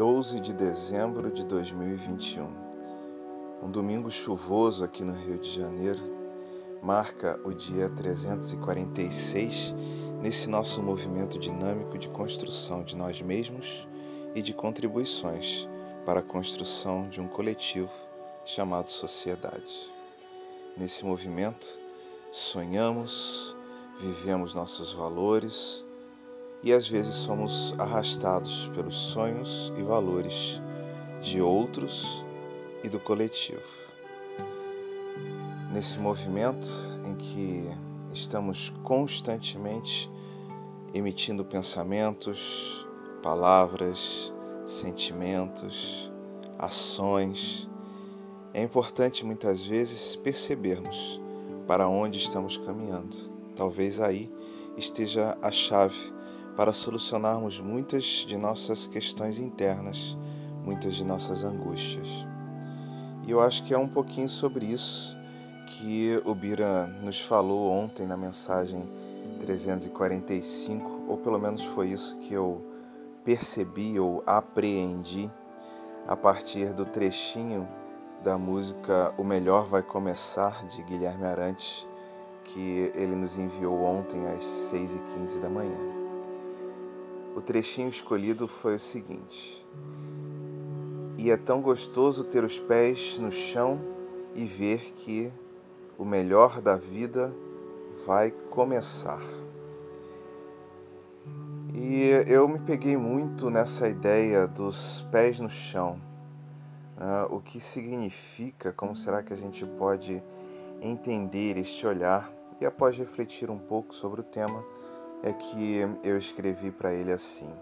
12 de dezembro de 2021. Um domingo chuvoso aqui no Rio de Janeiro marca o dia 346 nesse nosso movimento dinâmico de construção de nós mesmos e de contribuições para a construção de um coletivo chamado sociedade. Nesse movimento, sonhamos, vivemos nossos valores, e às vezes somos arrastados pelos sonhos e valores de outros e do coletivo. Nesse movimento em que estamos constantemente emitindo pensamentos, palavras, sentimentos, ações, é importante muitas vezes percebermos para onde estamos caminhando. Talvez aí esteja a chave para solucionarmos muitas de nossas questões internas, muitas de nossas angústias. E eu acho que é um pouquinho sobre isso que o Bira nos falou ontem na mensagem 345, ou pelo menos foi isso que eu percebi ou apreendi a partir do trechinho da música O Melhor Vai Começar, de Guilherme Arantes, que ele nos enviou ontem às 6h15 da manhã. O trechinho escolhido foi o seguinte: E é tão gostoso ter os pés no chão e ver que o melhor da vida vai começar. E eu me peguei muito nessa ideia dos pés no chão. Uh, o que significa, como será que a gente pode entender este olhar? E após refletir um pouco sobre o tema, é que eu escrevi para ele assim.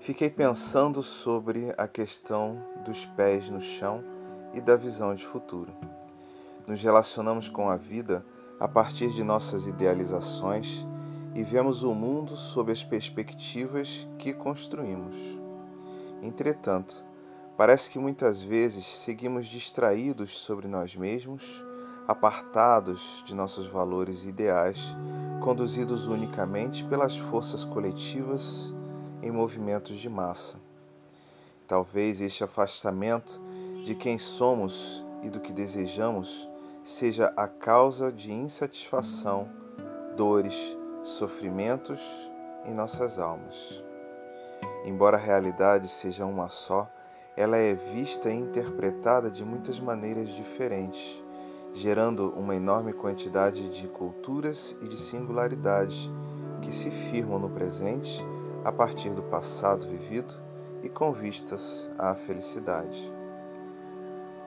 Fiquei pensando sobre a questão dos pés no chão e da visão de futuro. Nos relacionamos com a vida a partir de nossas idealizações e vemos o mundo sob as perspectivas que construímos. Entretanto, parece que muitas vezes seguimos distraídos sobre nós mesmos apartados de nossos valores e ideais, conduzidos unicamente pelas forças coletivas em movimentos de massa. Talvez este afastamento de quem somos e do que desejamos seja a causa de insatisfação, dores, sofrimentos em nossas almas. Embora a realidade seja uma só, ela é vista e interpretada de muitas maneiras diferentes gerando uma enorme quantidade de culturas e de singularidades que se firmam no presente a partir do passado vivido e com vistas à felicidade.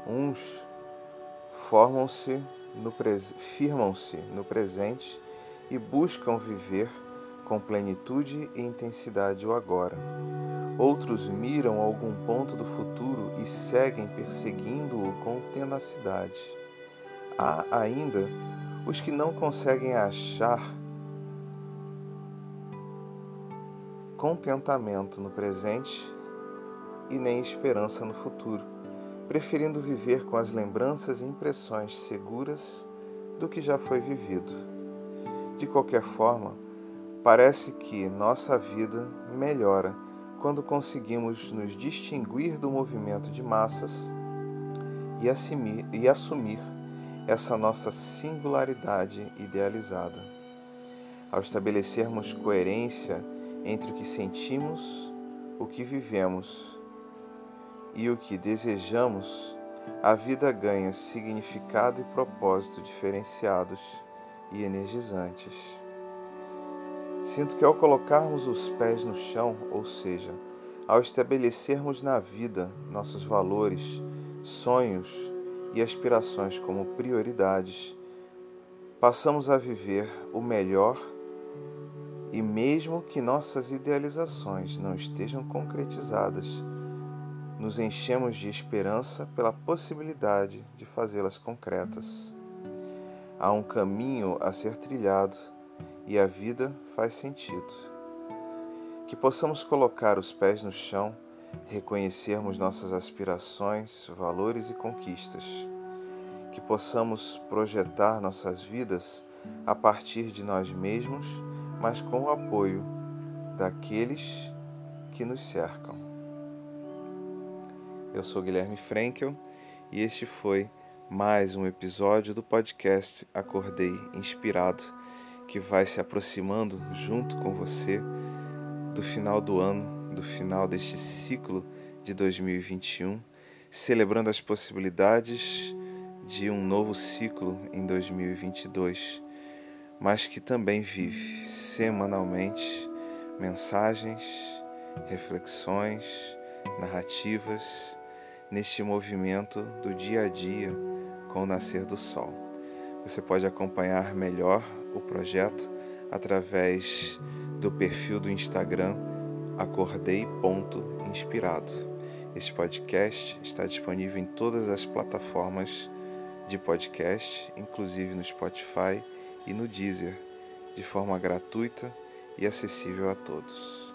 Uns formam-se firmam-se no presente e buscam viver com plenitude e intensidade o agora. Outros miram algum ponto do futuro e seguem perseguindo-o com tenacidade há ainda os que não conseguem achar contentamento no presente e nem esperança no futuro, preferindo viver com as lembranças e impressões seguras do que já foi vivido. De qualquer forma, parece que nossa vida melhora quando conseguimos nos distinguir do movimento de massas e assumir, e assumir essa nossa singularidade idealizada. Ao estabelecermos coerência entre o que sentimos, o que vivemos e o que desejamos, a vida ganha significado e propósito diferenciados e energizantes. Sinto que ao colocarmos os pés no chão, ou seja, ao estabelecermos na vida nossos valores, sonhos e aspirações como prioridades, passamos a viver o melhor e, mesmo que nossas idealizações não estejam concretizadas, nos enchemos de esperança pela possibilidade de fazê-las concretas. Há um caminho a ser trilhado e a vida faz sentido. Que possamos colocar os pés no chão reconhecermos nossas aspirações, valores e conquistas, que possamos projetar nossas vidas a partir de nós mesmos, mas com o apoio daqueles que nos cercam. Eu sou Guilherme Frankel e este foi mais um episódio do podcast Acordei Inspirado, que vai se aproximando junto com você do final do ano, do final deste ciclo de 2021, celebrando as possibilidades de um novo ciclo em 2022, mas que também vive semanalmente mensagens, reflexões, narrativas neste movimento do dia a dia com o nascer do sol. Você pode acompanhar melhor o projeto através do perfil do Instagram acordei.inspirado. Este podcast está disponível em todas as plataformas de podcast, inclusive no Spotify e no Deezer, de forma gratuita e acessível a todos.